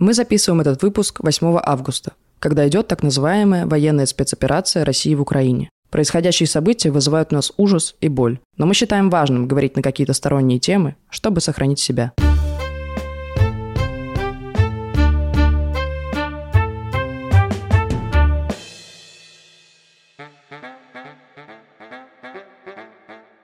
Мы записываем этот выпуск 8 августа, когда идет так называемая военная спецоперация России в Украине. Происходящие события вызывают у нас ужас и боль, но мы считаем важным говорить на какие-то сторонние темы, чтобы сохранить себя.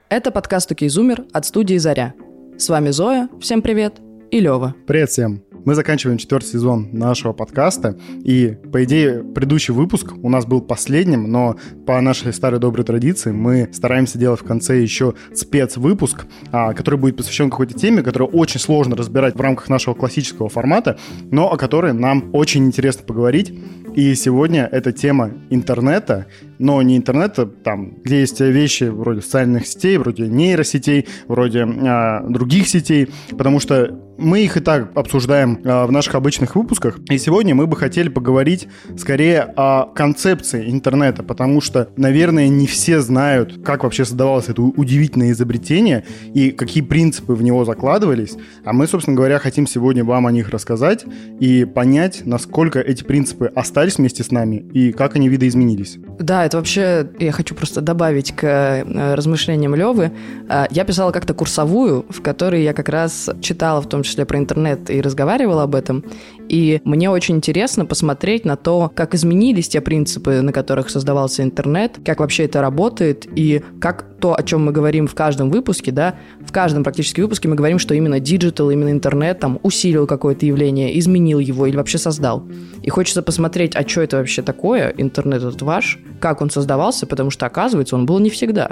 Это подкаст «Окей, от студии «Заря». С вами Зоя, всем привет, и Лева. Привет всем. Мы заканчиваем четвертый сезон нашего подкаста, и, по идее, предыдущий выпуск у нас был последним, но по нашей старой доброй традиции мы стараемся делать в конце еще спецвыпуск, а, который будет посвящен какой-то теме, которую очень сложно разбирать в рамках нашего классического формата, но о которой нам очень интересно поговорить. И сегодня эта тема интернета, но не интернета, там, где есть вещи вроде социальных сетей, вроде нейросетей, вроде а, других сетей, потому что мы их и так обсуждаем а, в наших обычных выпусках. И сегодня мы бы хотели поговорить скорее о концепции интернета, потому что, наверное, не все знают, как вообще создавалось это удивительное изобретение и какие принципы в него закладывались. А мы, собственно говоря, хотим сегодня вам о них рассказать и понять, насколько эти принципы остались вместе с нами и как они видоизменились. Да, это вообще, я хочу просто добавить к э, размышлениям Левы. А, я писала как-то курсовую, в которой я как раз читала в том числе про интернет и разговаривала об этом. И мне очень интересно посмотреть на то, как изменились те принципы, на которых создавался интернет, как вообще это работает, и как то, о чем мы говорим в каждом выпуске, да, в каждом практически выпуске мы говорим, что именно digital, именно интернет там усилил какое-то явление, изменил его или вообще создал. И хочется посмотреть, а что это вообще такое, интернет этот ваш, как он создавался, потому что, оказывается, он был не всегда.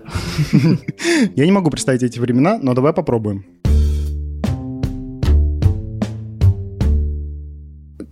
Я не могу представить эти времена, но давай попробуем.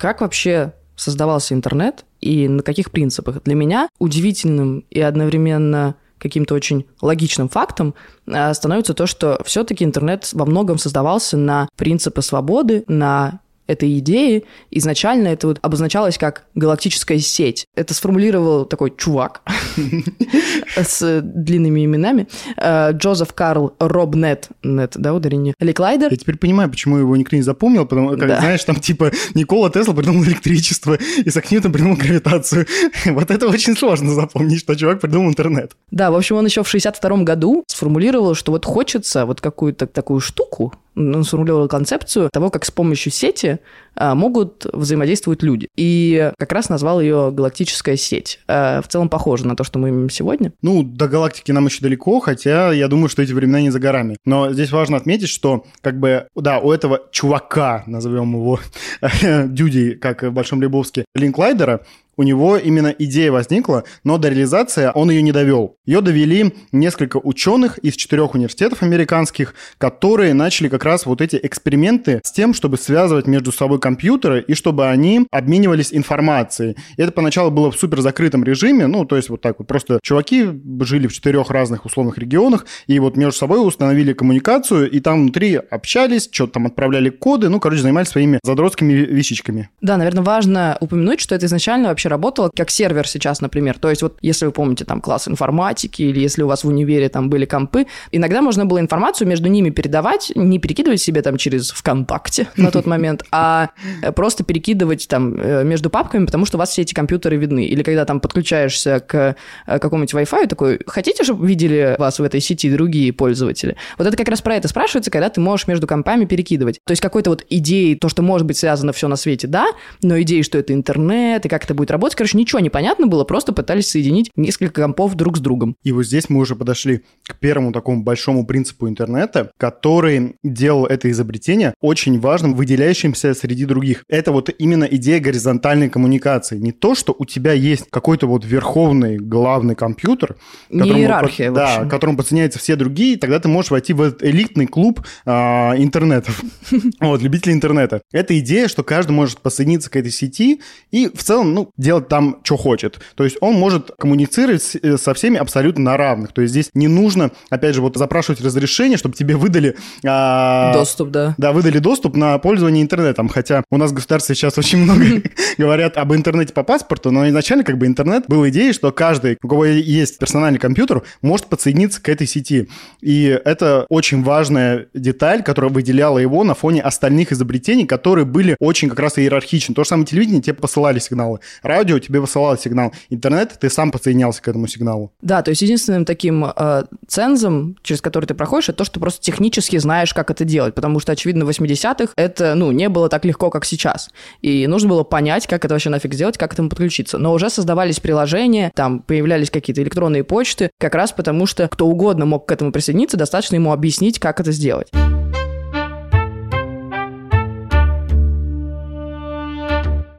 Как вообще создавался интернет и на каких принципах? Для меня удивительным и одновременно каким-то очень логичным фактом э, становится то, что все-таки интернет во многом создавался на принципы свободы, на этой идеи. Изначально это вот обозначалось как галактическая сеть. Это сформулировал такой чувак с длинными именами. Э, Джозеф Карл Робнет, нет, да, ударение, Ликлайдер. Я теперь понимаю, почему его никто не запомнил, потому как, знаешь, там типа Никола Тесла придумал электричество, Исаак Ньютон придумал гравитацию. Вот это очень сложно запомнить, что чувак придумал интернет. Да, в общем, он еще в 62 году сформулировал, что вот хочется вот какую-то такую штуку, он сформулировал концепцию того, как с помощью сети а, могут взаимодействовать люди. И как раз назвал ее галактическая сеть. А, в целом похоже на то, что мы имеем сегодня. Ну, до галактики нам еще далеко, хотя я думаю, что эти времена не за горами. Но здесь важно отметить, что как бы, да, у этого чувака, назовем его Дюди, как в Большом Лебовске, Линклайдера, у него именно идея возникла, но до реализации он ее не довел. Ее довели несколько ученых из четырех университетов американских, которые начали как раз вот эти эксперименты с тем, чтобы связывать между собой компьютеры и чтобы они обменивались информацией. Это поначалу было в супер закрытом режиме, ну, то есть вот так вот просто чуваки жили в четырех разных условных регионах, и вот между собой установили коммуникацию, и там внутри общались, что-то там отправляли коды, ну, короче, занимались своими задротскими вещичками. Да, наверное, важно упомянуть, что это изначально вообще вообще работала как сервер сейчас, например. То есть вот если вы помните там класс информатики или если у вас в универе там были компы, иногда можно было информацию между ними передавать, не перекидывать себе там через ВКонтакте на тот момент, а просто перекидывать там э, между папками, потому что у вас все эти компьютеры видны. Или когда там подключаешься к э, какому-нибудь Wi-Fi, такой, хотите, чтобы видели вас в этой сети другие пользователи? Вот это как раз про это спрашивается, когда ты можешь между компами перекидывать. То есть какой-то вот идеей, то, что может быть связано все на свете, да, но идеей, что это интернет, и как это будет работать, короче, ничего не понятно было, просто пытались соединить несколько компов друг с другом. И вот здесь мы уже подошли к первому такому большому принципу интернета, который делал это изобретение очень важным, выделяющимся среди других. Это вот именно идея горизонтальной коммуникации. Не то, что у тебя есть какой-то вот верховный главный компьютер, не иерархия, по, да, которому подсоединяются все другие, тогда ты можешь войти в этот элитный клуб а, интернетов, вот, любителей интернета. Это идея, что каждый может подсоединиться к этой сети и в целом, ну, делать там, что хочет. То есть он может коммуницировать э, со всеми абсолютно на равных. То есть здесь не нужно, опять же, вот запрашивать разрешение, чтобы тебе выдали... А, доступ, да. Да, выдали доступ на пользование интернетом. Хотя у нас в государстве сейчас очень много говорят об интернете по паспорту, но изначально как бы интернет был идеей, что каждый, у кого есть персональный компьютер, может подсоединиться к этой сети. И это очень важная деталь, которая выделяла его на фоне остальных изобретений, которые были очень как раз иерархичны. То же самое телевидение, тебе посылали сигналы. Радио тебе высылало сигнал. Интернет, ты сам подсоединялся к этому сигналу. Да, то есть единственным таким э, цензом, через который ты проходишь, это то, что просто технически знаешь, как это делать. Потому что, очевидно, в 80-х это, ну, не было так легко, как сейчас. И нужно было понять, как это вообще нафиг сделать, как к этому подключиться. Но уже создавались приложения, там появлялись какие-то электронные почты, как раз потому что кто угодно мог к этому присоединиться, достаточно ему объяснить, как это сделать.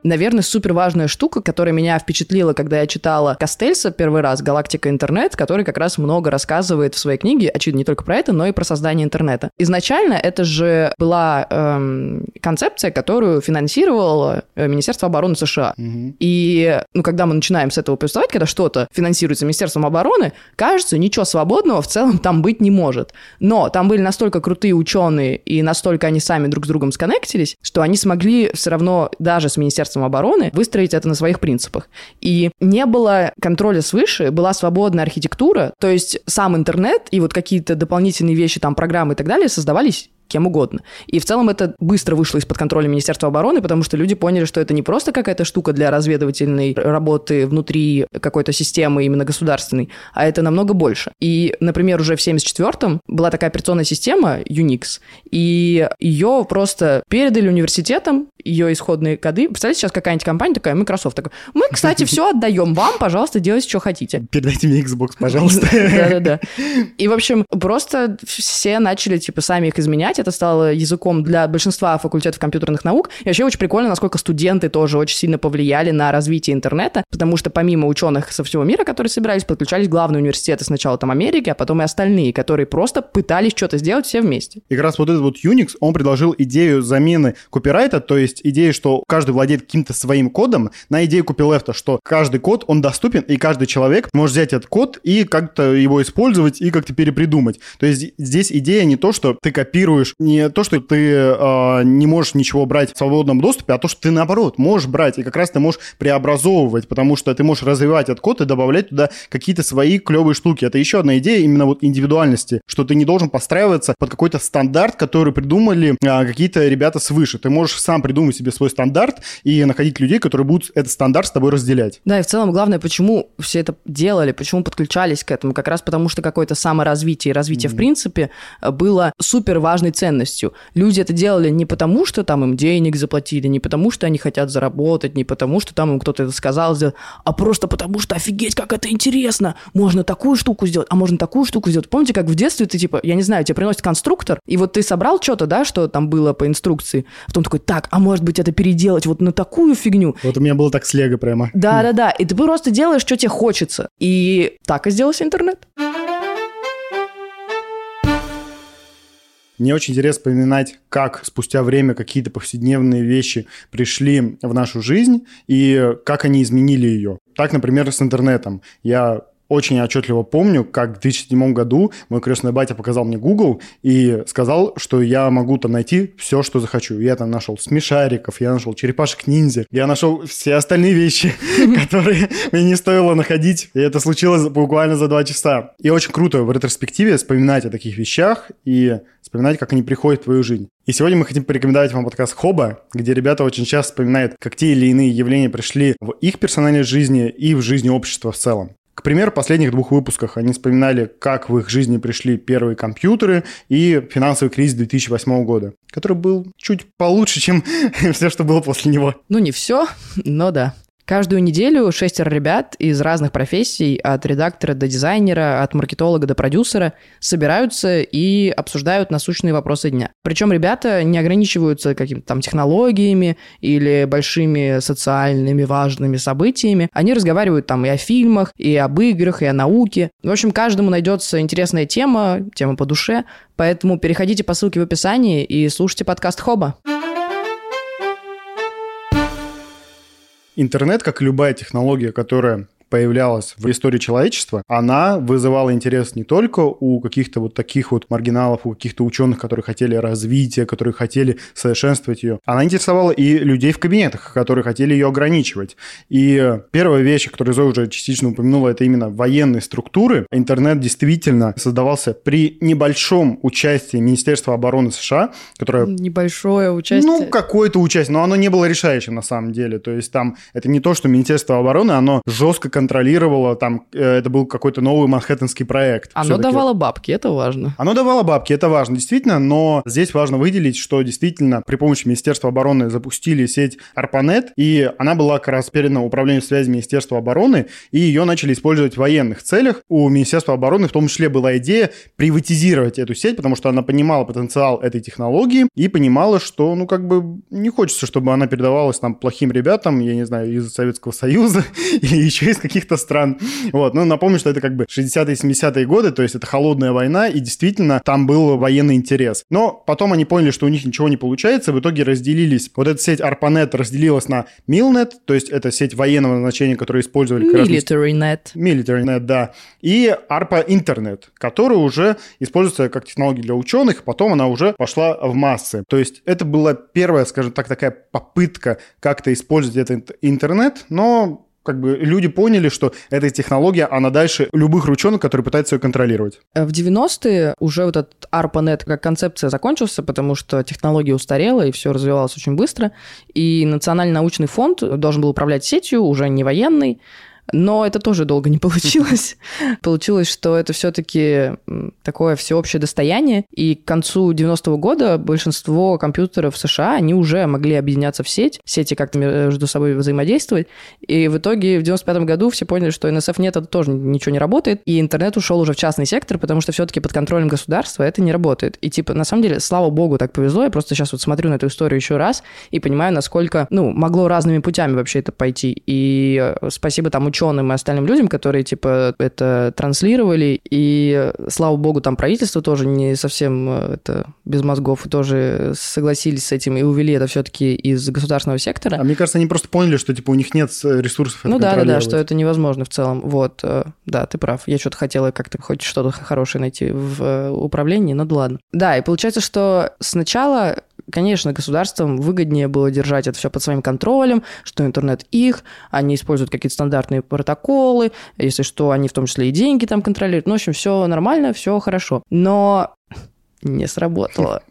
Наверное, супер важная штука, которая меня впечатлила, когда я читала Костельса первый раз «Галактика интернет», который как раз много рассказывает в своей книге, очевидно, не только про это, но и про создание интернета. Изначально это же была эм, концепция, которую финансировало э, Министерство обороны США. Угу. И, ну, когда мы начинаем с этого повествовать, когда что-то финансируется Министерством обороны, кажется, ничего свободного в целом там быть не может. Но там были настолько крутые ученые, и настолько они сами друг с другом сконнектились, что они смогли все равно даже с Министерством Министерством обороны выстроить это на своих принципах. И не было контроля свыше, была свободная архитектура, то есть сам интернет и вот какие-то дополнительные вещи, там, программы и так далее создавались кем угодно. И в целом это быстро вышло из-под контроля Министерства обороны, потому что люди поняли, что это не просто какая-то штука для разведывательной работы внутри какой-то системы именно государственной, а это намного больше. И, например, уже в 74-м была такая операционная система Unix, и ее просто передали университетам, ее исходные коды. Представляете, сейчас какая-нибудь компания такая, Microsoft такая, мы, кстати, все отдаем вам, пожалуйста, делайте, что хотите. Передайте мне Xbox, пожалуйста. Да-да-да. И, в общем, просто все начали, типа, сами их изменять, это стало языком для большинства факультетов компьютерных наук. И вообще очень прикольно, насколько студенты тоже очень сильно повлияли на развитие интернета, потому что помимо ученых со всего мира, которые собирались, подключались главные университеты сначала там Америки, а потом и остальные, которые просто пытались что-то сделать все вместе. И как раз вот этот вот Unix, он предложил идею замены копирайта, то есть идею, что каждый владеет каким-то своим кодом, на идею копилефта, что каждый код, он доступен, и каждый человек может взять этот код и как-то его использовать и как-то перепридумать. То есть здесь идея не то, что ты копируешь не то, что ты э, не можешь ничего брать в свободном доступе, а то, что ты, наоборот, можешь брать, и как раз ты можешь преобразовывать, потому что ты можешь развивать этот код и добавлять туда какие-то свои клевые штуки. Это еще одна идея именно вот индивидуальности, что ты не должен подстраиваться под какой-то стандарт, который придумали э, какие-то ребята свыше. Ты можешь сам придумать себе свой стандарт и находить людей, которые будут этот стандарт с тобой разделять. Да, и в целом главное, почему все это делали, почему подключались к этому, как раз потому что какое-то саморазвитие и развитие mm-hmm. в принципе было супер важной ценностью. Люди это делали не потому, что там им денег заплатили, не потому, что они хотят заработать, не потому, что там им кто-то это сказал а просто потому, что офигеть, как это интересно! Можно такую штуку сделать, а можно такую штуку сделать. Помните, как в детстве ты, типа, я не знаю, тебе приносит конструктор, и вот ты собрал что-то, да, что там было по инструкции, а потом такой, так, а может быть это переделать вот на такую фигню? Вот у меня было так с Лего прямо. Да-да-да, и ты просто делаешь, что тебе хочется. И так и сделался интернет. Мне очень интересно вспоминать, как спустя время какие-то повседневные вещи пришли в нашу жизнь и как они изменили ее. Так, например, с интернетом. Я очень отчетливо помню, как в 2007 году мой крестный батя показал мне Google и сказал, что я могу там найти все, что захочу. Я там нашел смешариков, я нашел черепашек-ниндзя, я нашел все остальные вещи, которые мне не стоило находить. И это случилось буквально за два часа. И очень круто в ретроспективе вспоминать о таких вещах и вспоминать, как они приходят в твою жизнь. И сегодня мы хотим порекомендовать вам подкаст Хоба, где ребята очень часто вспоминают, как те или иные явления пришли в их персональной жизни и в жизни общества в целом. К примеру, в последних двух выпусках они вспоминали, как в их жизни пришли первые компьютеры и финансовый кризис 2008 года, который был чуть получше, чем все, что было после него. Ну, не все, но да. Каждую неделю шестеро ребят из разных профессий, от редактора до дизайнера, от маркетолога до продюсера, собираются и обсуждают насущные вопросы дня. Причем ребята не ограничиваются какими-то там технологиями или большими социальными важными событиями. Они разговаривают там и о фильмах, и об играх, и о науке. В общем, каждому найдется интересная тема, тема по душе, поэтому переходите по ссылке в описании и слушайте подкаст Хоба. Интернет, как и любая технология, которая появлялась в истории человечества, она вызывала интерес не только у каких-то вот таких вот маргиналов, у каких-то ученых, которые хотели развития, которые хотели совершенствовать ее. Она интересовала и людей в кабинетах, которые хотели ее ограничивать. И первая вещь, которую Зоя уже частично упомянула, это именно военные структуры. Интернет действительно создавался при небольшом участии Министерства обороны США, которое... Небольшое участие. Ну, какое-то участие, но оно не было решающим на самом деле. То есть там это не то, что Министерство обороны, оно жестко контролировала, там, э, это был какой-то новый манхэттенский проект. Оно давало бабки, это важно. Оно давало бабки, это важно, действительно, но здесь важно выделить, что действительно при помощи Министерства обороны запустили сеть ARPANET, и она была как раз передана управлению связи Министерства обороны, и ее начали использовать в военных целях. У Министерства обороны в том числе была идея приватизировать эту сеть, потому что она понимала потенциал этой технологии и понимала, что, ну, как бы не хочется, чтобы она передавалась там плохим ребятам, я не знаю, из Советского Союза или еще из каких каких-то стран. Вот, ну, напомню, что это как бы 60-е, 70-е годы, то есть это холодная война, и действительно там был военный интерес. Но потом они поняли, что у них ничего не получается, в итоге разделились. Вот эта сеть ARPANET разделилась на MILNET, то есть это сеть военного назначения, которую использовали... MilitaryNet. MilitaryNet, да. И ARPA Internet, который уже используется как технология для ученых, потом она уже пошла в массы. То есть это была первая, скажем так, такая попытка как-то использовать этот интернет, но как бы люди поняли, что эта технология, она дальше любых ученых, которые пытаются ее контролировать. В 90-е уже вот этот ARPANET как концепция закончился, потому что технология устарела, и все развивалось очень быстро. И Национальный научный фонд должен был управлять сетью, уже не военный, но это тоже долго не получилось. Получилось, что это все-таки такое всеобщее достояние. И к концу 90-го года большинство компьютеров в США, они уже могли объединяться в сеть, сети как-то между собой взаимодействовать. И в итоге в 95-м году все поняли, что NSF нет, это тоже ничего не работает. И интернет ушел уже в частный сектор, потому что все-таки под контролем государства это не работает. И типа, на самом деле, слава богу, так повезло. Я просто сейчас вот смотрю на эту историю еще раз и понимаю, насколько, ну, могло разными путями вообще это пойти. И э, спасибо там ученым и остальным людям, которые, типа, это транслировали, и, слава богу, там правительство тоже не совсем э, это без мозгов тоже согласились с этим и увели это все-таки из государственного сектора. А мне кажется, они просто поняли, что, типа, у них нет ресурсов Ну да, да, да, что это невозможно в целом. Вот, э, да, ты прав. Я что-то хотела как-то хоть что-то хорошее найти в э, управлении, но да ладно. Да, и получается, что сначала Конечно, государствам выгоднее было держать это все под своим контролем, что интернет их, они используют какие-то стандартные протоколы, если что, они в том числе и деньги там контролируют. Ну, в общем, все нормально, все хорошо. Но не сработало.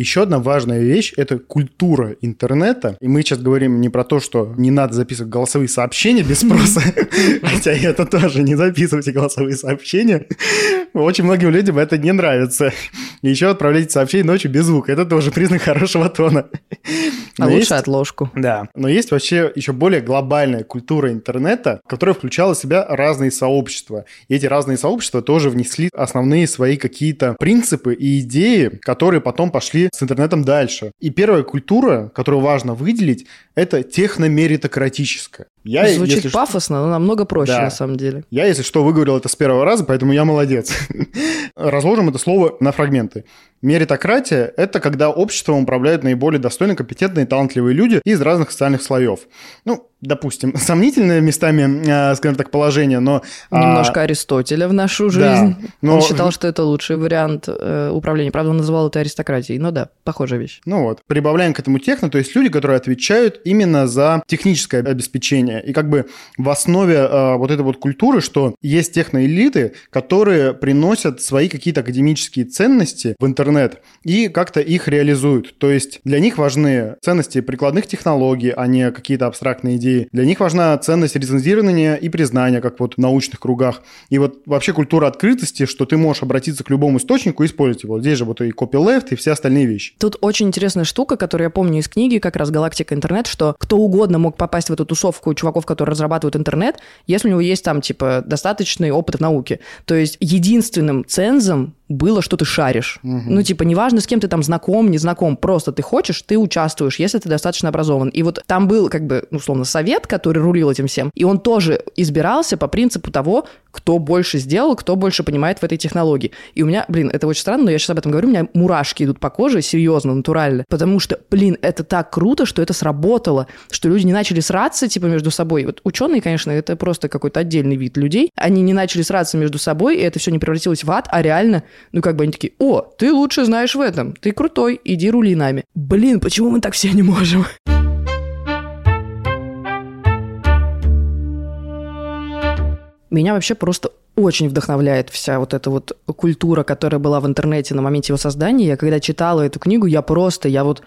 Еще одна важная вещь – это культура интернета. И мы сейчас говорим не про то, что не надо записывать голосовые сообщения без спроса, хотя это тоже не записывайте голосовые сообщения. Очень многим людям это не нравится. И еще отправляйте сообщения ночью без звука. Это тоже признак хорошего тона. А лучше есть, отложку. Да. Но есть вообще еще более глобальная культура интернета, которая включала в себя разные сообщества. И эти разные сообщества тоже внесли основные свои какие-то принципы и идеи, которые потом пошли с интернетом дальше. И первая культура, которую важно выделить, это техномеритократическая. Я, Звучит если пафосно, что... но намного проще да. на самом деле. Я, если что, выговорил это с первого раза, поэтому я молодец. Разложим это слово на фрагменты. Меритократия – это когда обществом управляют наиболее достойные, компетентные, талантливые люди из разных социальных слоев. Ну, допустим, сомнительное местами, а, скажем так, положение, но... А, Немножко а... Аристотеля в нашу жизнь. Да, но... Он считал, что это лучший вариант э, управления. Правда, он называл это аристократией. Но да, похожая вещь. Ну вот, прибавляем к этому техно, то есть люди, которые отвечают именно за техническое обеспечение. И как бы в основе э, вот этой вот культуры, что есть техноэлиты, которые приносят свои какие-то академические ценности в интернет, и как-то их реализуют. То есть для них важны ценности прикладных технологий, а не какие-то абстрактные идеи. Для них важна ценность рецензирования и признания, как вот в научных кругах. И вот вообще культура открытости, что ты можешь обратиться к любому источнику и использовать его. Здесь же вот и copyleft, и все остальные вещи. Тут очень интересная штука, которую я помню из книги, как раз «Галактика интернет», что кто угодно мог попасть в эту тусовку чуваков, которые разрабатывают интернет, если у него есть там, типа, достаточный опыт в науке. То есть единственным цензом было, что ты шаришь. Угу. Ну, типа, неважно, с кем ты там знаком, не знаком, просто ты хочешь, ты участвуешь, если ты достаточно образован. И вот там был, как бы, условно, совет, который рулил этим всем, и он тоже избирался по принципу того, кто больше сделал, кто больше понимает в этой технологии. И у меня, блин, это очень странно, но я сейчас об этом говорю, у меня мурашки идут по коже, серьезно, натурально. Потому что, блин, это так круто, что это сработало, что люди не начали сраться, типа, между собой. Вот ученые, конечно, это просто какой-то отдельный вид людей. Они не начали сраться между собой, и это все не превратилось в ад, а реально, ну, как бы они такие, о, ты лучше знаешь в этом, ты крутой, иди рули нами. Блин, почему мы так все не можем? Меня вообще просто очень вдохновляет вся вот эта вот культура, которая была в интернете на моменте его создания. Я когда читала эту книгу, я просто, я вот,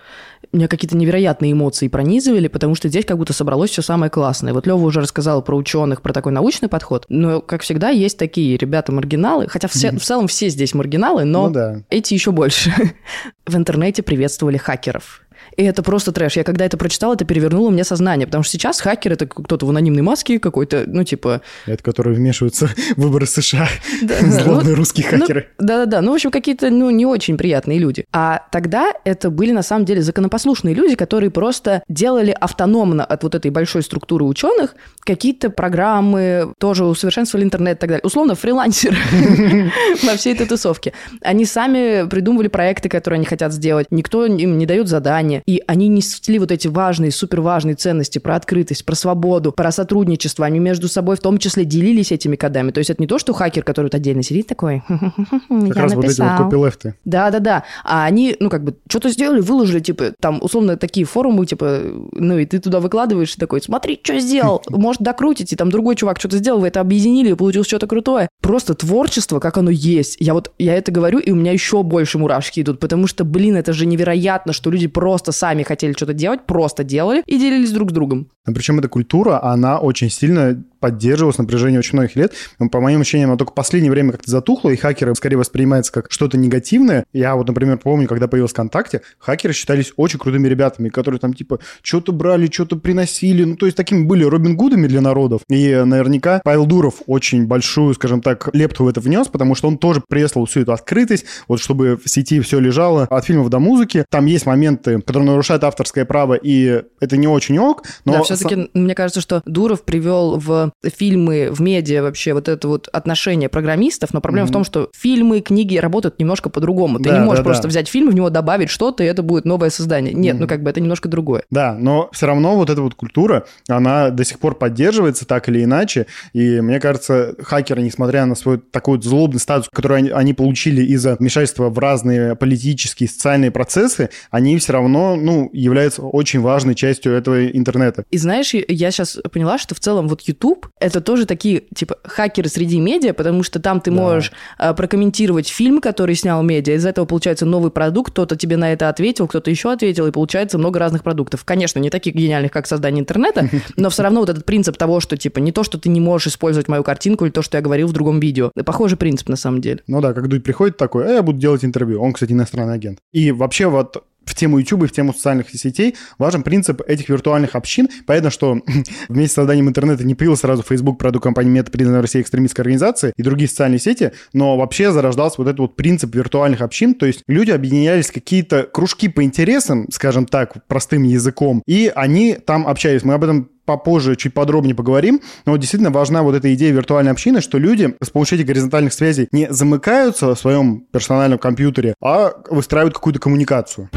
меня какие-то невероятные эмоции пронизывали, потому что здесь как будто собралось все самое классное. Вот Лева уже рассказал про ученых, про такой научный подход, но, как всегда, есть такие ребята-маргиналы, хотя все, в целом все здесь маргиналы, но ну, да. эти еще больше. в интернете приветствовали хакеров. И это просто трэш. Я когда это прочитала, это перевернуло мне сознание, потому что сейчас хакер это кто-то в анонимной маске какой-то, ну, типа... Это которые вмешиваются в выборы США. Злобные ну, русские ну, хакеры. Да-да-да. Ну, в общем, какие-то, ну, не очень приятные люди. А тогда это были, на самом деле, законопослушные люди, которые просто делали автономно от вот этой большой структуры ученых какие-то программы, тоже усовершенствовали интернет и так далее. Условно, фрилансеры во всей этой тусовке. Они сами придумывали проекты, которые они хотят сделать. Никто им не дает задания и они несли вот эти важные, суперважные ценности про открытость, про свободу, про сотрудничество. Они между собой в том числе делились этими кодами. То есть это не то, что хакер, который вот отдельно сидит такой, Как раз вот эти вот копилефты. Да-да-да. А они, ну, как бы, что-то сделали, выложили, типа, там, условно, такие форумы, типа, ну, и ты туда выкладываешь, и такой, смотри, что сделал, может, докрутить, и там другой чувак что-то сделал, вы это объединили, и получилось что-то крутое. Просто творчество, как оно есть. Я вот, я это говорю, и у меня еще больше мурашки идут, потому что, блин, это же невероятно, что люди просто сами хотели что-то делать, просто делали и делились друг с другом. Причем эта культура, она очень сильно поддерживалась на протяжении очень многих лет. По моим ощущениям, она только в последнее время как-то затухла, и хакеры скорее воспринимаются как что-то негативное. Я вот, например, помню, когда появился ВКонтакте, хакеры считались очень крутыми ребятами, которые там типа что-то брали, что-то приносили. Ну, то есть такими были Робин Гудами для народов. И наверняка Павел Дуров очень большую, скажем так, лепту в это внес, потому что он тоже приветствовал всю эту открытость, вот чтобы в сети все лежало от фильмов до музыки. Там есть моменты, которые нарушают авторское право, и это не очень ок. Но да, все-таки, мне кажется, что Дуров привел в фильмы, в медиа вообще вот это вот отношение программистов, но проблема mm-hmm. в том, что фильмы, книги работают немножко по-другому. Ты да, не можешь да, просто да. взять фильм, в него добавить что-то, и это будет новое создание. Нет, mm-hmm. ну как бы это немножко другое. Да, но все равно вот эта вот культура, она до сих пор поддерживается так или иначе, и мне кажется, хакеры, несмотря на свой такой вот злобный статус, который они, они получили из-за вмешательства в разные политические, социальные процессы, они все равно, ну, являются очень важной частью этого интернета. И знаешь, я сейчас поняла, что в целом вот YouTube — это тоже такие, типа, хакеры среди медиа, потому что там ты да. можешь а, прокомментировать фильм, который снял медиа, из этого получается новый продукт, кто-то тебе на это ответил, кто-то еще ответил, и получается много разных продуктов. Конечно, не таких гениальных, как создание интернета, но все равно вот этот принцип того, что, типа, не то, что ты не можешь использовать мою картинку или то, что я говорил в другом видео. Похожий принцип на самом деле. Ну да, как Дудь приходит такой, а я буду делать интервью. Он, кстати, иностранный агент. И вообще вот в тему YouTube и в тему социальных сетей важен принцип этих виртуальных общин. Понятно, что вместе с созданием интернета не появился сразу Facebook, продукт компании Мета, признанной России экстремистской организации и другие социальные сети, но вообще зарождался вот этот вот принцип виртуальных общин, то есть люди объединялись какие-то кружки по интересам, скажем так, простым языком, и они там общались. Мы об этом попозже чуть подробнее поговорим, но действительно важна вот эта идея виртуальной общины, что люди с помощью этих горизонтальных связей не замыкаются в своем персональном компьютере, а выстраивают какую-то коммуникацию.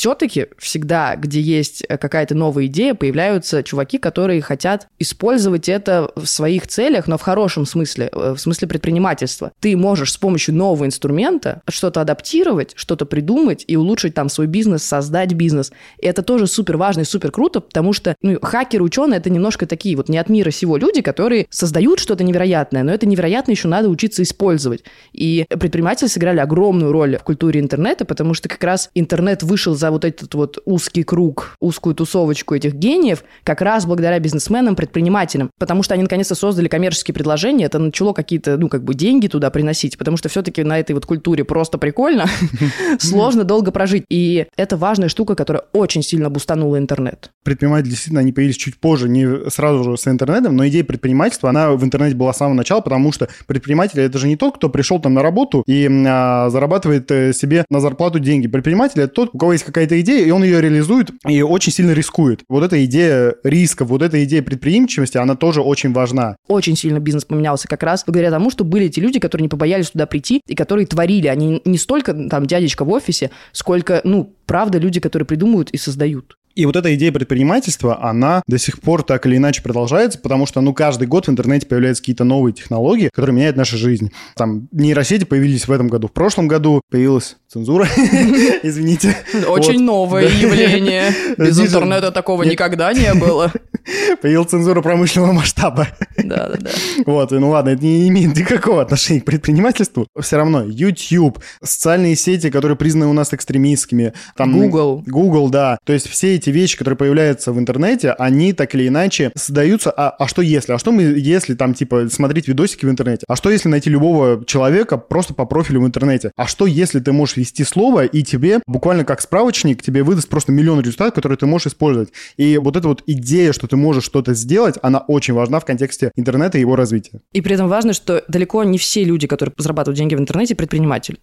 Все-таки всегда, где есть э, какая-то новая идея, появляются чуваки, которые хотят использовать это в своих целях, но в хорошем смысле, э, в смысле предпринимательства. Ты можешь с помощью нового инструмента что-то адаптировать, что-то придумать и улучшить там свой бизнес, создать бизнес. И это тоже супер важно и супер круто, потому что ну, хакеры, ученые — это немножко такие вот не от мира сего люди, которые создают что-то невероятное, но это невероятно еще надо учиться использовать. И предприниматели сыграли огромную роль в культуре интернета, потому что как раз интернет вышел за вот этот вот узкий круг, узкую тусовочку этих гениев, как раз благодаря бизнесменам, предпринимателям, потому что они наконец-то создали коммерческие предложения, это начало какие-то, ну, как бы деньги туда приносить, потому что все-таки на этой вот культуре просто прикольно, сложно долго прожить. И это важная штука, которая очень сильно бустанула интернет. Предприниматели действительно, они появились чуть позже, не сразу же с интернетом, но идея предпринимательства, она в интернете была с самого начала, потому что предприниматель это же не тот, кто пришел там на работу и а, зарабатывает э, себе на зарплату деньги. Предприниматель это тот, у кого есть какая-то идея, и он ее реализует и очень сильно рискует. Вот эта идея риска, вот эта идея предприимчивости, она тоже очень важна. Очень сильно бизнес поменялся как раз благодаря тому, что были эти люди, которые не побоялись туда прийти и которые творили. Они не столько там дядечка в офисе, сколько, ну, правда, люди, которые придумывают и создают. И вот эта идея предпринимательства, она до сих пор так или иначе продолжается, потому что, ну, каждый год в интернете появляются какие-то новые технологии, которые меняют нашу жизнь. Там нейросети появились в этом году. В прошлом году появилась цензура, извините. Очень новое явление. Без интернета такого никогда не было. Появилась цензура промышленного масштаба. Да, да, да. Вот, ну ладно, это не имеет никакого отношения к предпринимательству. Все равно YouTube, социальные сети, которые признаны у нас экстремистскими. Там, Google. Google, да. То есть все эти вещи, которые появляются в интернете, они так или иначе создаются. А, а что если? А что мы, если там, типа, смотреть видосики в интернете? А что если найти любого человека просто по профилю в интернете? А что если ты можешь ввести слово, и тебе буквально как справочник тебе выдаст просто миллион результатов, которые ты можешь использовать. И вот эта вот идея, что ты можешь что-то сделать, она очень важна в контексте интернета и его развития. И при этом важно, что далеко не все люди, которые зарабатывают деньги в интернете, предприниматели.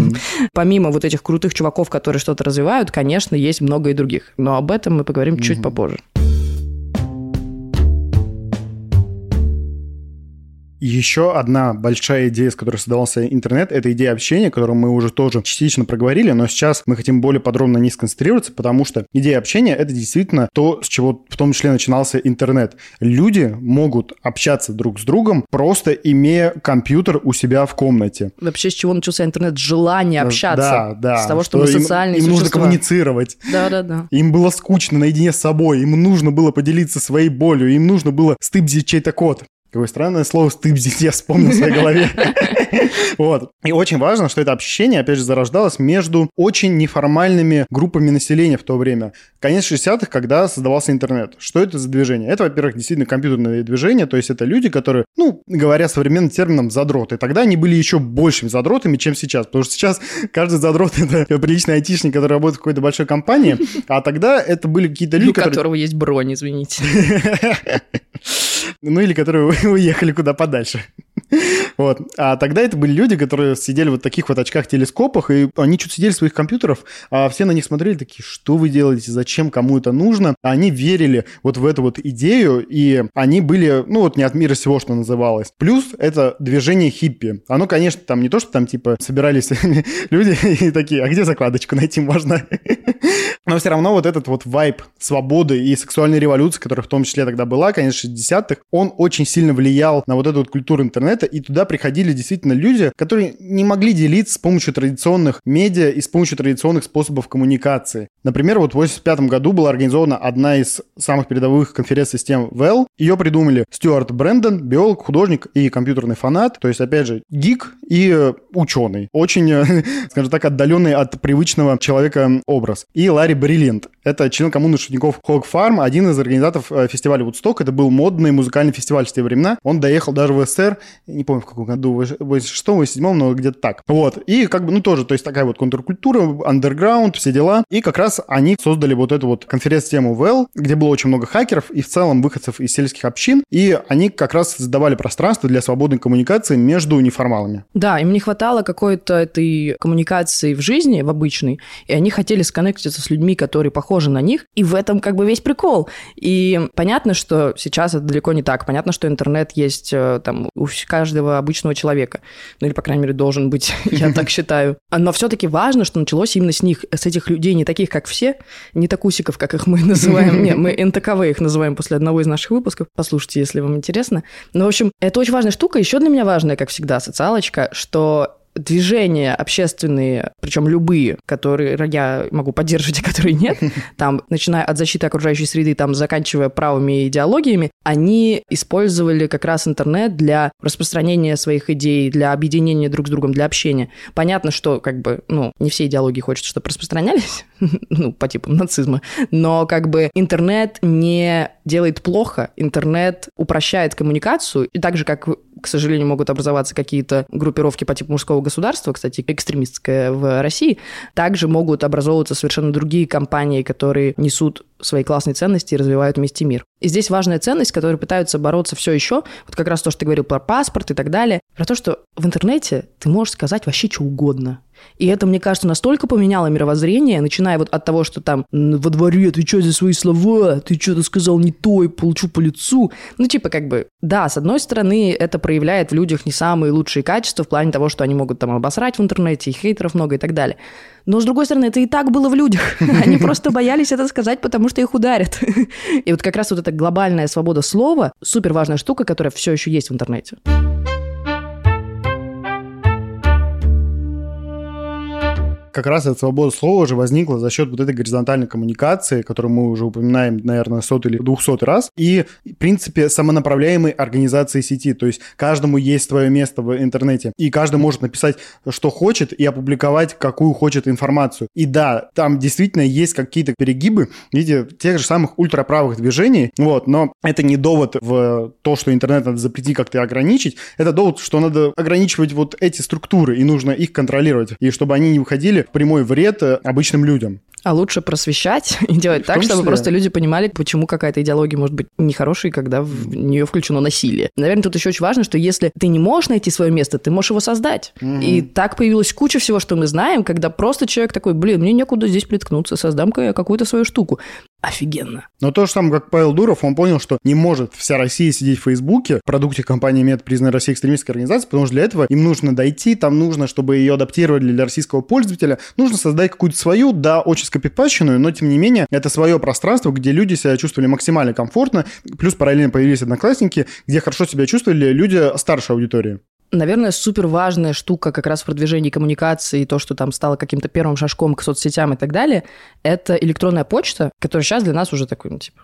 Помимо вот этих крутых чуваков, которые что-то развивают, конечно, есть много и других. Но об этом мы поговорим чуть попозже. Еще одна большая идея, с которой создавался интернет, это идея общения, которую мы уже тоже частично проговорили, но сейчас мы хотим более подробно на ней сконцентрироваться, потому что идея общения — это действительно то, с чего в том числе начинался интернет. Люди могут общаться друг с другом, просто имея компьютер у себя в комнате. Вообще, с чего начался интернет? Желание общаться. Да, да. С того, что, что мы социальные им, им нужно коммуницировать. Да, да, да. Им было скучно наедине с собой, им нужно было поделиться своей болью, им нужно было стыбзить чей-то код. Какое странное слово «стыбзить» я вспомнил в своей голове. Вот. И очень важно, что это общение, опять же, зарождалось между очень неформальными группами населения в то время. Конец 60-х, когда создавался интернет. Что это за движение? Это, во-первых, действительно компьютерное движение, то есть это люди, которые, ну, говоря современным термином, задроты. Тогда они были еще большими задротами, чем сейчас, потому что сейчас каждый задрот — это приличный айтишник, который работает в какой-то большой компании, а тогда это были какие-то люди, У которого есть бронь, извините. Ну или которые уехали куда подальше. Вот. А тогда это были люди, которые сидели вот в таких вот очках-телескопах, и они чуть сидели в своих компьютеров, а все на них смотрели такие, что вы делаете, зачем, кому это нужно. А они верили вот в эту вот идею, и они были, ну вот не от мира всего, что называлось. Плюс это движение хиппи. Оно, конечно, там не то, что там типа собирались люди и такие, а где закладочку найти можно? Но все равно вот этот вот вайб свободы и сексуальной революции, которая в том числе тогда была, конечно, 60-х, он очень сильно влиял на вот эту вот культуру интернета, и туда приходили действительно люди, которые не могли делиться с помощью традиционных медиа и с помощью традиционных способов коммуникации. Например, вот в 85 году была организована одна из самых передовых конференц-систем Well. Ее придумали Стюарт Брэндон, биолог, художник и компьютерный фанат, то есть, опять же, гик и э, ученый. Очень, э, скажем так, отдаленный от привычного человека образ. И Ларри Бриллиант. Это член коммуны шутников Хог Фарм, один из организаторов э, фестиваля Вудсток. Это был модный музыкальный фестиваль в те времена. Он доехал даже в СССР, не помню в каком году, в 86-м, 87 но где-то так. Вот. И как бы, ну тоже, то есть такая вот контркультура, андерграунд, все дела. И как раз они создали вот эту вот конференц-тему Well, где было очень много хакеров и в целом выходцев из сельских общин. И они как раз создавали пространство для свободной коммуникации между неформалами. Да, им не хватало какой-то этой коммуникации в жизни, в обычной, и они хотели сконнектиться с людьми, которые похожи на них, и в этом как бы весь прикол. И понятно, что сейчас это далеко не так. Понятно, что интернет есть э, там у каждого обычного человека. Ну или, по крайней мере, должен быть, я так считаю. Но все-таки важно, что началось именно с них, с этих людей, не таких, как все, не такусиков, как их мы называем. Нет, мы НТКВ их называем после одного из наших выпусков. Послушайте, если вам интересно. Но, в общем, это очень важная штука. Еще для меня важная, как всегда, социалочка, что движения общественные, причем любые, которые я могу поддерживать, а которые нет, там, начиная от защиты окружающей среды, там, заканчивая правыми идеологиями, они использовали как раз интернет для распространения своих идей, для объединения друг с другом, для общения. Понятно, что, как бы, ну, не все идеологии хочется, чтобы распространялись, ну, по типу нацизма. Но как бы интернет не делает плохо, интернет упрощает коммуникацию, и так же, как к сожалению, могут образоваться какие-то группировки по типу мужского государства, кстати, экстремистское в России, также могут образовываться совершенно другие компании, которые несут свои классные ценности и развивают вместе мир. И здесь важная ценность, которой пытаются бороться все еще, вот как раз то, что ты говорил про паспорт и так далее, про то, что в интернете ты можешь сказать вообще что угодно. И это, мне кажется, настолько поменяло мировоззрение, начиная вот от того, что там во дворе ты что за свои слова, ты что-то сказал не то и получу по лицу. Ну, типа, как бы, да, с одной стороны, это проявляет в людях не самые лучшие качества в плане того, что они могут там обосрать в интернете, и хейтеров много и так далее. Но, с другой стороны, это и так было в людях. Они просто боялись это сказать, потому что их ударят. И вот как раз вот эта глобальная свобода слова – супер важная штука, которая все еще есть в интернете. Как раз эта свобода слова уже возникла за счет вот этой горизонтальной коммуникации, которую мы уже упоминаем, наверное, сот или двухсотый раз, и, в принципе, самонаправляемой организации сети. То есть каждому есть свое место в интернете, и каждый может написать, что хочет, и опубликовать, какую хочет информацию. И да, там действительно есть какие-то перегибы в виде тех же самых ультраправых движений, вот, но это не довод в то, что интернет надо запретить как-то ограничить, это довод, что надо ограничивать вот эти структуры, и нужно их контролировать, и чтобы они не выходили прямой вред э, обычным людям. А лучше просвещать и делать так, чтобы просто люди понимали, почему какая-то идеология может быть нехорошей, когда в нее включено насилие. Наверное, тут еще очень важно, что если ты не можешь найти свое место, ты можешь его создать. Mm-hmm. И так появилась куча всего, что мы знаем, когда просто человек такой, блин, мне некуда здесь приткнуться, создам-ка я какую-то свою штуку офигенно. Но то же самое, как Павел Дуров, он понял, что не может вся Россия сидеть в Фейсбуке, в продукте компании МЕД признанной Россией экстремистской организацией, потому что для этого им нужно дойти, там нужно, чтобы ее адаптировали для российского пользователя, нужно создать какую-то свою, да, очень скопипащенную, но тем не менее, это свое пространство, где люди себя чувствовали максимально комфортно, плюс параллельно появились одноклассники, где хорошо себя чувствовали люди старшей аудитории наверное, супер важная штука как раз в продвижении коммуникации, то, что там стало каким-то первым шажком к соцсетям и так далее, это электронная почта, которая сейчас для нас уже такой, ну, типа,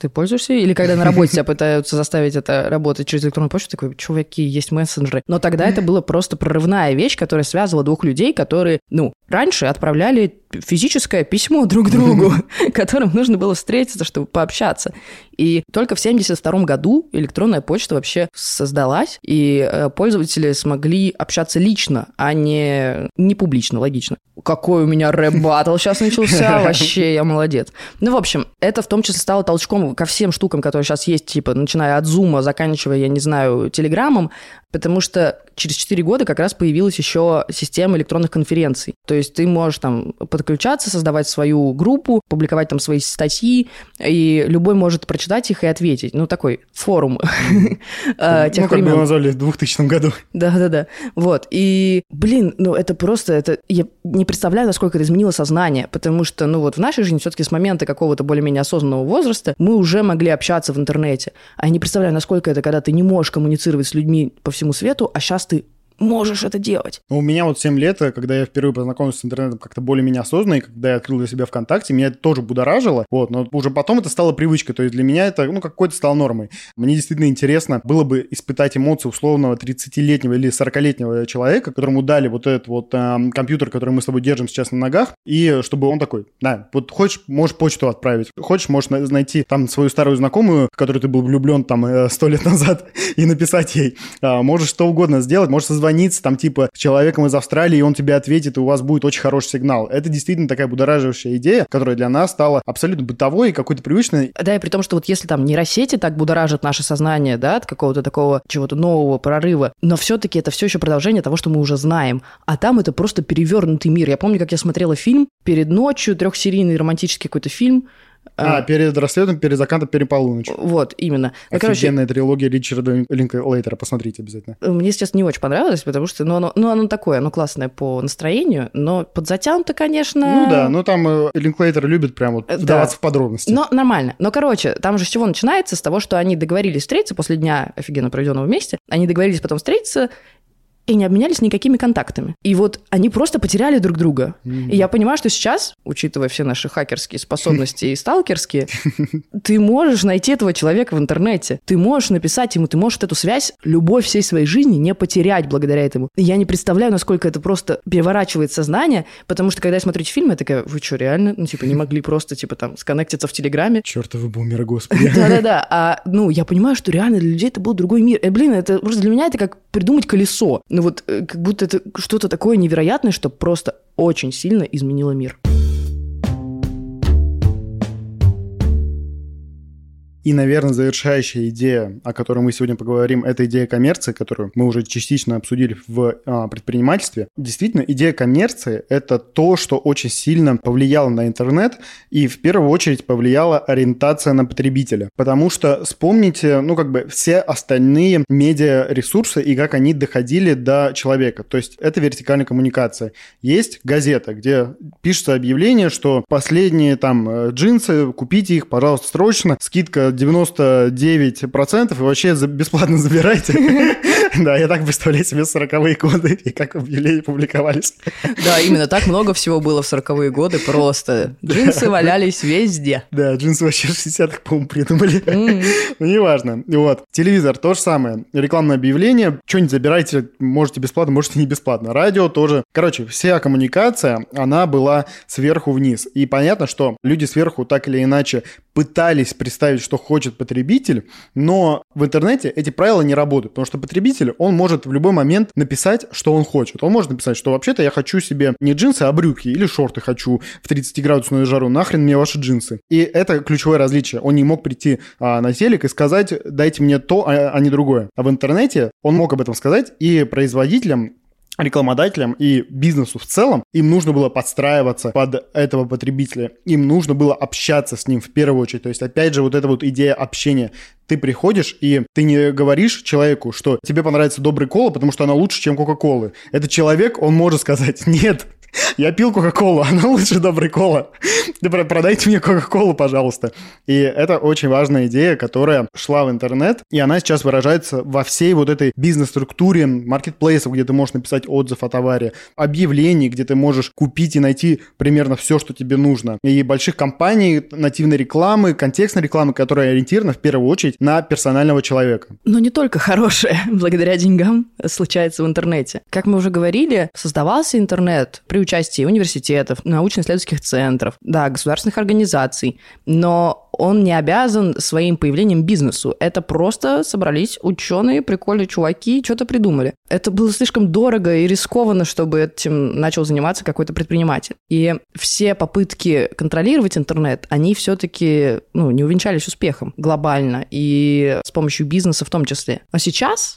ты пользуешься? Или когда на работе тебя пытаются заставить это работать через электронную почту, такой, чуваки, есть мессенджеры. Но тогда это была просто прорывная вещь, которая связывала двух людей, которые, ну, раньше отправляли физическое письмо друг другу, которым нужно было встретиться, чтобы пообщаться. И только в 1972 году электронная почта вообще создалась, и э, пользователи смогли общаться лично, а не, не публично, логично. Какой у меня рэп-баттл сейчас начался, вообще я молодец. Ну, в общем, это в том числе стало толчком ко всем штукам, которые сейчас есть, типа, начиная от зума, заканчивая, я не знаю, телеграммом, потому что через 4 года как раз появилась еще система электронных конференций. То есть ты можешь там подключаться, создавать свою группу, публиковать там свои статьи, и любой может прочитать их и ответить. Ну, такой форум а, тех Ну, как бы назвали в 2000 году. Да-да-да. Вот. И, блин, ну, это просто, это... Я не представляю, насколько это изменило сознание, потому что, ну, вот в нашей жизни все-таки с момента какого-то более-менее осознанного возраста мы уже могли общаться в интернете. А я не представляю, насколько это, когда ты не можешь коммуницировать с людьми по всему свету, а сейчас ты можешь это делать. Ну, у меня вот 7 лет, э, когда я впервые познакомился с интернетом как-то более-менее осознанно, и когда я открыл для себя ВКонтакте, меня это тоже будоражило, вот, но уже потом это стало привычкой, то есть для меня это, ну, какой-то стало нормой. Мне действительно интересно было бы испытать эмоции условного 30-летнего или 40-летнего человека, которому дали вот этот вот э, компьютер, который мы с тобой держим сейчас на ногах, и чтобы он такой, да, вот хочешь, можешь почту отправить, хочешь, можешь найти там свою старую знакомую, в которую ты был влюблен там э, сто лет назад, и написать ей, а, можешь что угодно сделать, можешь созвонить созвониться там типа с человеком из Австралии, и он тебе ответит, и у вас будет очень хороший сигнал. Это действительно такая будораживающая идея, которая для нас стала абсолютно бытовой и какой-то привычной. Да, и при том, что вот если там нейросети так будоражат наше сознание, да, от какого-то такого чего-то нового прорыва, но все-таки это все еще продолжение того, что мы уже знаем. А там это просто перевернутый мир. Я помню, как я смотрела фильм перед ночью, трехсерийный романтический какой-то фильм, а, перед рассветом, перед закатом, перед полуночью. Вот, именно. Ну, Офигенная короче, трилогия Ричарда Линклейтера, посмотрите обязательно. Мне сейчас не очень понравилось, потому что, ну, оно, ну, оно такое, оно классное по настроению, но подзатянуто, конечно... Ну да, ну там э, Линклейтер любит прям вот вдаваться да. в подробности. Но нормально. Но, короче, там же с чего начинается? С того, что они договорились встретиться после дня офигенно проведенного вместе, они договорились потом встретиться, и не обменялись никакими контактами. И вот они просто потеряли друг друга. И я понимаю, что сейчас, учитывая все наши хакерские способности и сталкерские, ты можешь найти этого человека в интернете. Ты можешь написать ему, ты можешь эту связь, любовь всей своей жизни не потерять благодаря этому. И я не представляю, насколько это просто переворачивает сознание, потому что когда я смотрю эти фильмы, я такая, вы что, реально? Ну, типа, не могли просто, типа, там, сконнектиться в Телеграме? Чертовы бумеры, господи. Да-да-да. А, ну, я понимаю, что реально для людей это был другой мир. Э, блин, это просто для меня это как придумать колесо. Ну, вот э, как будто это что-то такое невероятное, что просто очень сильно изменило мир. И, наверное, завершающая идея, о которой мы сегодня поговорим, это идея коммерции, которую мы уже частично обсудили в а, предпринимательстве. Действительно, идея коммерции – это то, что очень сильно повлияло на интернет и в первую очередь повлияла ориентация на потребителя. Потому что вспомните, ну, как бы все остальные медиаресурсы и как они доходили до человека. То есть это вертикальная коммуникация. Есть газета, где пишется объявление, что последние там э, джинсы, купите их, пожалуйста, срочно, скидка 99% и вообще бесплатно забирайте. Да, я так представляю себе 40-е годы и как объявления публиковались. Да, именно так много всего было в 40-е годы, просто джинсы валялись везде. Да, джинсы вообще в 60-х, по-моему, придумали. Ну, неважно. Вот, телевизор то же самое. Рекламное объявление, что-нибудь забирайте, можете бесплатно, можете не бесплатно. Радио тоже. Короче, вся коммуникация, она была сверху вниз. И понятно, что люди сверху так или иначе пытались представить, что хочет потребитель, но в интернете эти правила не работают, потому что потребитель, он может в любой момент написать, что он хочет. Он может написать, что вообще-то я хочу себе не джинсы, а брюки или шорты хочу в 30-градусную жару, нахрен мне ваши джинсы. И это ключевое различие. Он не мог прийти а, на телек и сказать, дайте мне то, а, а не другое. А в интернете он мог об этом сказать, и производителям рекламодателям и бизнесу в целом, им нужно было подстраиваться под этого потребителя, им нужно было общаться с ним в первую очередь. То есть, опять же, вот эта вот идея общения. Ты приходишь, и ты не говоришь человеку, что тебе понравится добрый кола, потому что она лучше, чем Кока-Колы. Этот человек, он может сказать, нет, я пил Кока-Колу, она лучше доброй кола. Продайте мне Кока-Колу, пожалуйста. И это очень важная идея, которая шла в интернет, и она сейчас выражается во всей вот этой бизнес-структуре маркетплейсов, где ты можешь написать отзыв о товаре, объявлений, где ты можешь купить и найти примерно все, что тебе нужно. И больших компаний, нативной рекламы, контекстной рекламы, которая ориентирована в первую очередь на персонального человека. Но не только хорошее, благодаря деньгам, случается в интернете. Как мы уже говорили, создавался интернет при университетов, научно-исследовательских центров, да, государственных организаций, но он не обязан своим появлением бизнесу. Это просто собрались ученые, прикольные чуваки, что-то придумали. Это было слишком дорого и рискованно, чтобы этим начал заниматься какой-то предприниматель. И все попытки контролировать интернет, они все-таки ну, не увенчались успехом глобально и с помощью бизнеса в том числе. А сейчас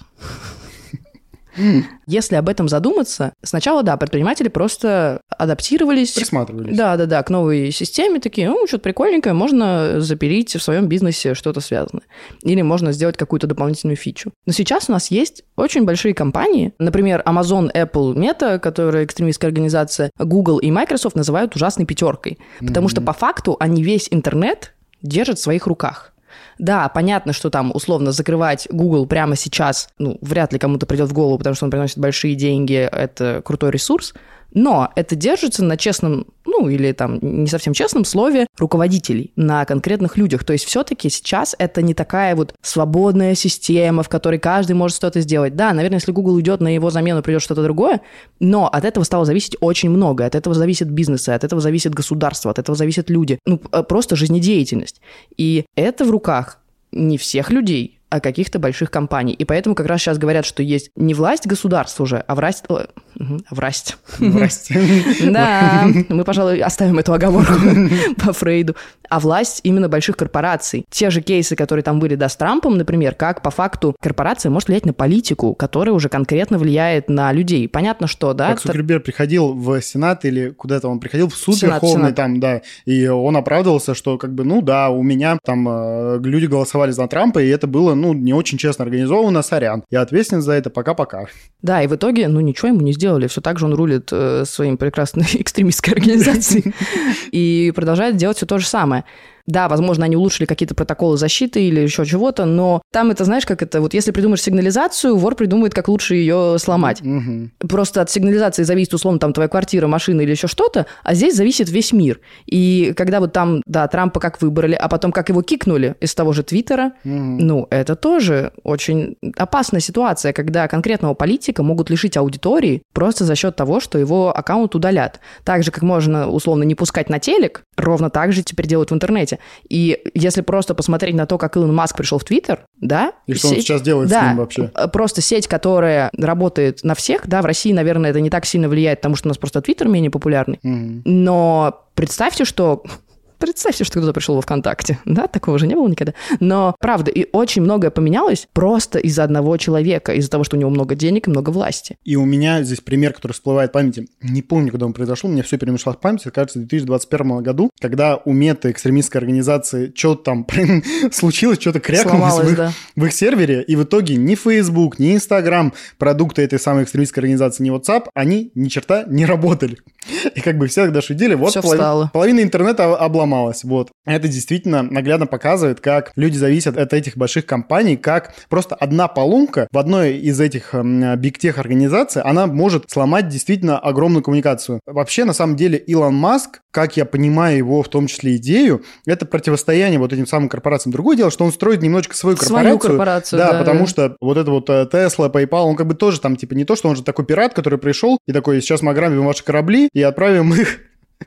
если об этом задуматься, сначала, да, предприниматели просто адаптировались. Присматривались. Да, да, да, к новой системе, такие, ну, что-то прикольненькое, можно запилить в своем бизнесе что-то связанное. Или можно сделать какую-то дополнительную фичу. Но сейчас у нас есть очень большие компании, например, Amazon, Apple, Meta, которые экстремистская организация, Google и Microsoft называют ужасной пятеркой. Потому mm-hmm. что по факту они весь интернет держат в своих руках. Да, понятно, что там условно закрывать Google прямо сейчас, ну, вряд ли кому-то придет в голову, потому что он приносит большие деньги, это крутой ресурс, но это держится на честном, ну или там не совсем честном слове руководителей, на конкретных людях. То есть все-таки сейчас это не такая вот свободная система, в которой каждый может что-то сделать. Да, наверное, если Google уйдет, на его замену придет что-то другое, но от этого стало зависеть очень много. От этого зависит бизнес, от этого зависит государство, от этого зависят люди. Ну, просто жизнедеятельность. И это в руках не всех людей, а каких-то больших компаний. И поэтому как раз сейчас говорят, что есть не власть государства уже, а власть... Власть. Власть. Да, мы, пожалуй, оставим эту оговорку по Фрейду. А власть именно больших корпораций. Те же кейсы, которые там были, да, с Трампом, например, как по факту корпорация может влиять на политику, которая уже конкретно влияет на людей. Понятно, что, да... Как Цукерберг приходил в Сенат или куда-то он приходил, в суд Сенат, Верховный Сенат. там, да, и он оправдывался, что как бы, ну да, у меня там э, люди голосовали за Трампа, и это было, ну, не очень честно организовано, сорян. Я ответственен за это, пока-пока. Да, и в итоге, ну, ничего ему не сделали. Все так же он рулит э, своим прекрасной экстремистской организацией и продолжает делать все то же самое. Да, возможно, они улучшили какие-то протоколы защиты или еще чего-то, но там это, знаешь, как это, вот если придумаешь сигнализацию, вор придумает, как лучше ее сломать. Угу. Просто от сигнализации зависит, условно, там твоя квартира, машина или еще что-то, а здесь зависит весь мир. И когда вот там, да, Трампа как выбрали, а потом как его кикнули из того же Твиттера, Угу. ну, это тоже очень опасная ситуация, когда конкретного политика могут лишить аудитории просто за счет того, что его аккаунт удалят. Так же, как можно, условно, не пускать на телек, ровно так же теперь делают в интернете. И если просто посмотреть на то, как Илон Маск пришел в Твиттер, да? И что он сеть- сейчас делает да, с ним вообще? э, просто сеть, которая работает на всех, да, в России, наверное, это не так сильно влияет, потому что у нас просто Твиттер менее популярный. Мгм. Но представьте, что... Представьте, что кто-то пришел во ВКонтакте. Да, такого же не было никогда. Но, правда, и очень многое поменялось просто из-за одного человека, из-за того, что у него много денег и много власти. И у меня здесь пример, который всплывает в памяти. Не помню, когда он произошел, мне все перемешалось в памяти. Кажется, в 2021 году, когда у мета экстремистской организации что-то там случилось, что-то крякнулось в их, да. в их сервере, и в итоге ни Facebook, ни Instagram, продукты этой самой экстремистской организации, ни WhatsApp, они ни черта не работали. И как бы все тогда шутили, вот встало. половина интернета обломалась. Вот. Это действительно наглядно показывает, как люди зависят от этих больших компаний, как просто одна поломка в одной из этих бигтех организаций, она может сломать действительно огромную коммуникацию. Вообще, на самом деле, Илон Маск, как я понимаю его, в том числе идею, это противостояние вот этим самым корпорациям. Другое дело, что он строит немножечко свою Свою корпорацию. корпорацию, да, да, потому да. что вот это вот э, Tesla, PayPal, он как бы тоже там, типа, не то, что он же такой пират, который пришел и такой, сейчас мы ограбим ваши корабли и отправим их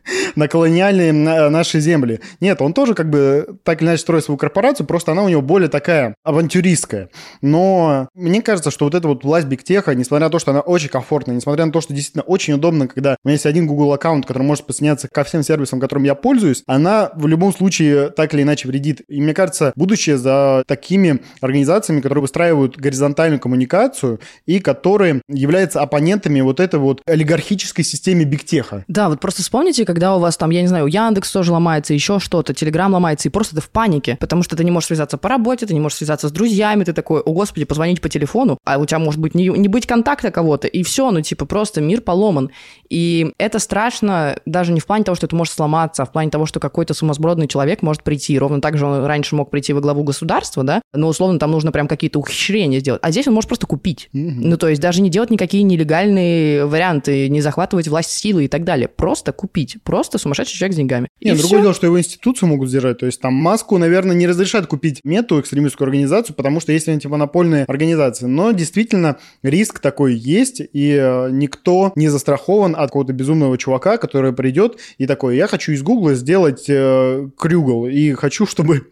на колониальные на- наши земли. Нет, он тоже как бы так или иначе строит свою корпорацию, просто она у него более такая авантюристская. Но мне кажется, что вот эта вот власть бигтеха, несмотря на то, что она очень комфортная, несмотря на то, что действительно очень удобно, когда у меня есть один Google аккаунт, который может подсоединяться ко всем сервисам, которым я пользуюсь, она в любом случае так или иначе вредит. И мне кажется, будущее за такими организациями, которые выстраивают горизонтальную коммуникацию и которые являются оппонентами вот этой вот олигархической системе бигтеха. Да, вот просто вспомните, когда у вас там, я не знаю, Яндекс тоже ломается, еще что-то, Телеграм ломается, и просто ты в панике, потому что ты не можешь связаться по работе, ты не можешь связаться с друзьями, ты такой, о господи, позвонить по телефону, а у тебя может быть не, не быть контакта кого-то, и все, ну типа просто мир поломан. И это страшно даже не в плане того, что это может сломаться, а в плане того, что какой-то сумасбродный человек может прийти. Ровно так же он раньше мог прийти во главу государства, да, но условно там нужно прям какие-то ухищрения сделать. А здесь он может просто купить. Ну, то есть даже не делать никакие нелегальные варианты, не захватывать власть силы и так далее. Просто купить. Просто сумасшедший человек с деньгами. И Нет, всё. другое дело, что его институцию могут сдержать. То есть там Маску, наверное, не разрешат купить мету экстремистскую организацию, потому что есть антимонопольные организации. Но действительно риск такой есть, и э, никто не застрахован от какого-то безумного чувака, который придет и такой, я хочу из Гугла сделать э, крюгл, и хочу, чтобы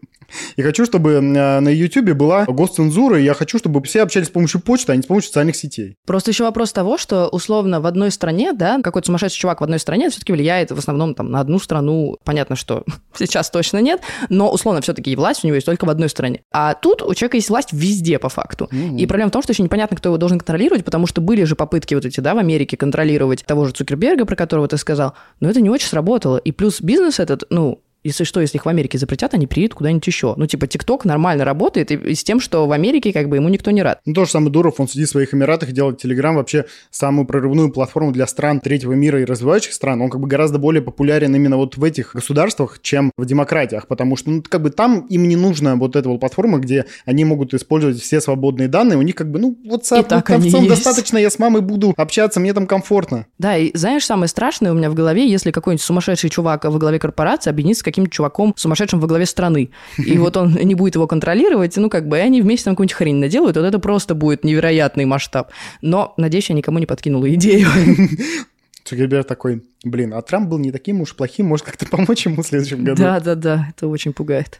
и хочу, чтобы э, на Ютубе была госцензура, и я хочу, чтобы все общались с помощью почты, а не с помощью социальных сетей. Просто еще вопрос того, что условно в одной стране, да, какой-то сумасшедший чувак в одной стране все-таки влияет в основном там на одну страну. Понятно, что сейчас точно нет, но условно все-таки и власть у него есть только в одной стране. А тут у человека есть власть везде по факту. И проблема в том, что еще непонятно, кто его должен контролировать, потому что были же попытки вот эти, да, в Америке контролировать того же Цукерберга, про которого ты сказал, но это не очень сработало. И плюс бизнес этот, ну, если что, если их в Америке запретят, они приедут куда-нибудь еще. Ну, типа, ТикТок нормально работает, и, и с тем, что в Америке как бы ему никто не рад. Ну, то же самое Дуров, он сидит в своих Эмиратах и делает Телеграм вообще самую прорывную платформу для стран третьего мира и развивающих стран. Он как бы гораздо более популярен именно вот в этих государствах, чем в демократиях, потому что, ну, как бы там им не нужна вот эта вот платформа, где они могут использовать все свободные данные, у них как бы, ну, вот так в целом есть. достаточно, я с мамой буду общаться, мне там комфортно. Да, и знаешь, самое страшное у меня в голове, если какой-нибудь сумасшедший чувак во главе корпорации объединится с каким-то чуваком сумасшедшим во главе страны, и вот он не будет его контролировать, ну, как бы, и они вместе там какую-нибудь хрень наделают, вот это просто будет невероятный масштаб. Но, надеюсь, я никому не подкинула идею. Цукерберг такой, блин, а Трамп был не таким уж плохим, может как-то помочь ему в следующем году. Да-да-да, это очень пугает.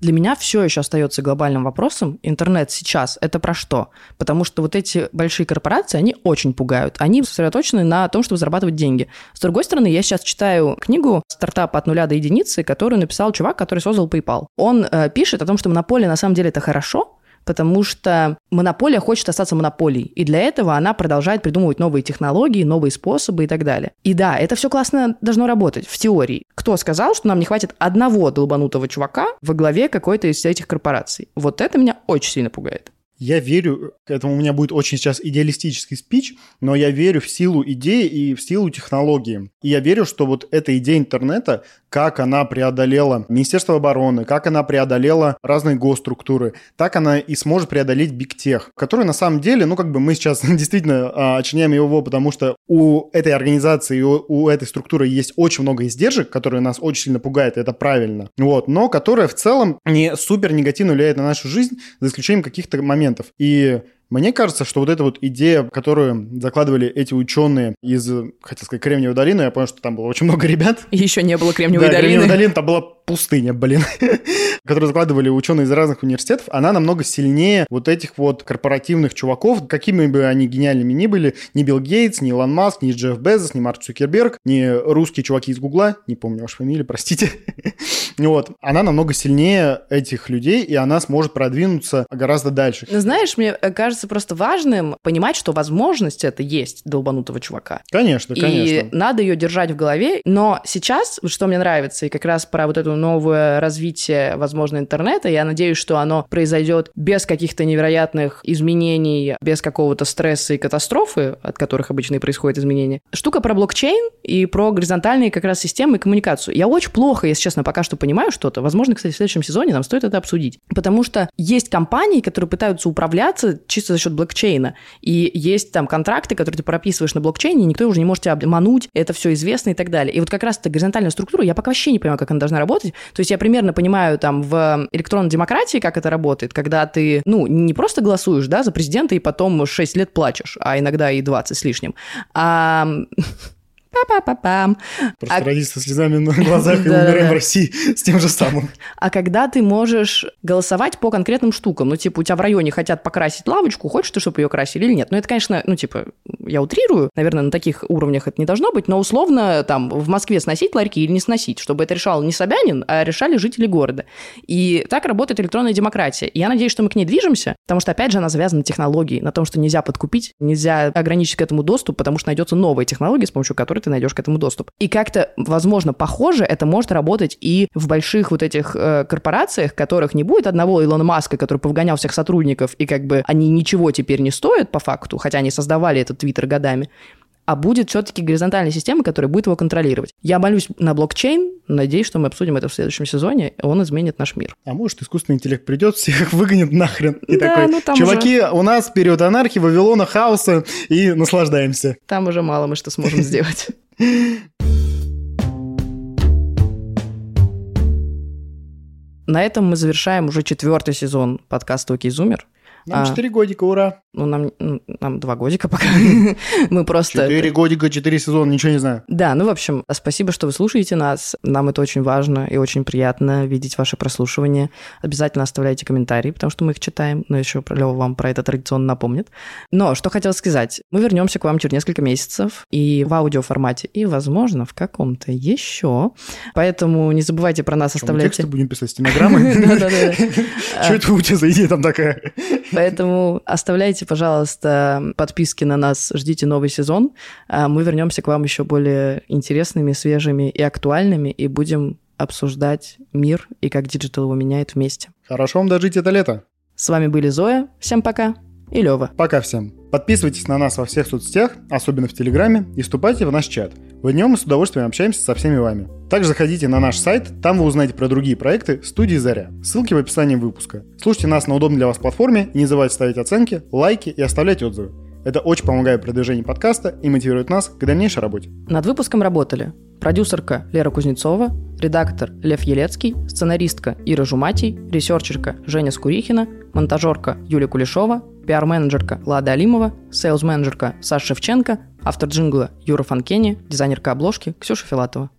Для меня все еще остается глобальным вопросом. Интернет сейчас это про что? Потому что вот эти большие корпорации, они очень пугают. Они сосредоточены на том, чтобы зарабатывать деньги. С другой стороны, я сейчас читаю книгу «Стартап от нуля до единицы», которую написал чувак, который создал PayPal. Он э, пишет о том, что монополия на самом деле это хорошо, потому что монополия хочет остаться монополией, и для этого она продолжает придумывать новые технологии, новые способы и так далее. И да, это все классно должно работать в теории. Кто сказал, что нам не хватит одного долбанутого чувака во главе какой-то из этих корпораций? Вот это меня очень сильно пугает. Я верю, этому у меня будет очень сейчас идеалистический спич, но я верю в силу идеи и в силу технологии. И я верю, что вот эта идея интернета, как она преодолела Министерство обороны, как она преодолела разные госструктуры, так она и сможет преодолеть бигтех, который на самом деле, ну как бы мы сейчас действительно а, очиняем его, потому что у этой организации, у, у этой структуры есть очень много издержек, которые нас очень сильно пугают, и это правильно. Вот, но которая в целом не супер негативно влияет на нашу жизнь, за исключением каких-то моментов. И мне кажется, что вот эта вот идея, которую закладывали эти ученые из, хотел сказать, Кремниевой долины, я понял, что там было очень много ребят. Еще не было Кремниевой да, долины. Кремниевой долины, там была пустыня, блин, которую закладывали ученые из разных университетов, она намного сильнее вот этих вот корпоративных чуваков, какими бы они гениальными ни были, ни Билл Гейтс, ни Илон Маск, ни Джефф Безос, ни Марк Цукерберг, ни русские чуваки из Гугла, не помню вашу фамилию, простите. вот, она намного сильнее этих людей, и она сможет продвинуться гораздо дальше. Ну, знаешь, мне кажется просто важным понимать, что возможность это есть долбанутого чувака. Конечно, конечно. И надо ее держать в голове, но сейчас, что мне нравится, и как раз про вот эту новое развитие, возможно, интернета. Я надеюсь, что оно произойдет без каких-то невероятных изменений, без какого-то стресса и катастрофы, от которых обычно и происходят изменения. Штука про блокчейн и про горизонтальные как раз системы и коммуникацию. Я очень плохо, если честно, пока что понимаю что-то. Возможно, кстати, в следующем сезоне нам стоит это обсудить. Потому что есть компании, которые пытаются управляться чисто за счет блокчейна. И есть там контракты, которые ты прописываешь на блокчейне, и никто уже не может тебя обмануть, это все известно и так далее. И вот как раз эта горизонтальная структура, я пока вообще не понимаю, как она должна работать, работать. То есть я примерно понимаю там в электронной демократии, как это работает, когда ты, ну, не просто голосуешь, да, за президента и потом 6 лет плачешь, а иногда и 20 с лишним, а Па-па-па-пам. Просто а... родиться слезами на глазах и умираем в России с тем же самым. А когда ты можешь голосовать по конкретным штукам, ну, типа, у тебя в районе хотят покрасить лавочку, хочешь ты, чтобы ее красили или нет? Ну, это, конечно, ну, типа, я утрирую, наверное, на таких уровнях это не должно быть, но условно там в Москве сносить ларьки или не сносить, чтобы это решал не Собянин, а решали жители города. И так работает электронная демократия. И я надеюсь, что мы к ней движемся, потому что, опять же, она завязана на технологии, на том, что нельзя подкупить, нельзя ограничить к этому доступ, потому что найдется новая технология, с помощью которой ты найдешь к этому доступ. И как-то, возможно, похоже, это может работать и в больших вот этих э, корпорациях, которых не будет одного Илона Маска, который повгонял всех сотрудников, и как бы они ничего теперь не стоят по факту, хотя они создавали этот твиттер годами а будет все-таки горизонтальная система, которая будет его контролировать. Я молюсь на блокчейн, надеюсь, что мы обсудим это в следующем сезоне, он изменит наш мир. А может, искусственный интеллект придет, всех выгонит нахрен. И да, такой, ну, там чуваки, уже... у нас период анархии, Вавилона, хаоса, и наслаждаемся. Там уже мало мы что сможем сделать. На этом мы завершаем уже четвертый сезон подкаста «Окей, Зумер». Нам четыре а, годика, ура. Ну, нам, нам два годика пока. Мы просто... Четыре годика, четыре сезона, ничего не знаю. Да, ну, в общем, спасибо, что вы слушаете нас. Нам это очень важно и очень приятно видеть ваше прослушивание. Обязательно оставляйте комментарии, потому что мы их читаем. Но еще Лева вам про это традиционно напомнит. Но что хотел сказать. Мы вернемся к вам через несколько месяцев и в аудиоформате, и, возможно, в каком-то еще. Поэтому не забывайте про нас, оставляйте... Тексты будем писать стенограммы? Да-да-да. Что это у тебя за идея там такая? Поэтому оставляйте, пожалуйста, подписки на нас, ждите новый сезон. А мы вернемся к вам еще более интересными, свежими и актуальными, и будем обсуждать мир и как digital его меняет вместе. Хорошо вам дожить это лето. С вами были Зоя. Всем пока. И Лева. Пока всем. Подписывайтесь на нас во всех соцсетях, особенно в Телеграме, и вступайте в наш чат. В нем мы с удовольствием общаемся со всеми вами. Также заходите на наш сайт, там вы узнаете про другие проекты студии Заря. Ссылки в описании выпуска. Слушайте нас на удобной для вас платформе не забывайте ставить оценки, лайки и оставлять отзывы. Это очень помогает продвижению подкаста и мотивирует нас к дальнейшей работе. Над выпуском работали продюсерка Лера Кузнецова, редактор Лев Елецкий, сценаристка Ира Жуматий, ресерчерка Женя Скурихина, монтажерка Юлия Кулешова, пиар-менеджерка Лада Алимова, сейлс-менеджерка Саша Шевченко, автор джингла Юра Фанкени, дизайнерка обложки Ксюша Филатова.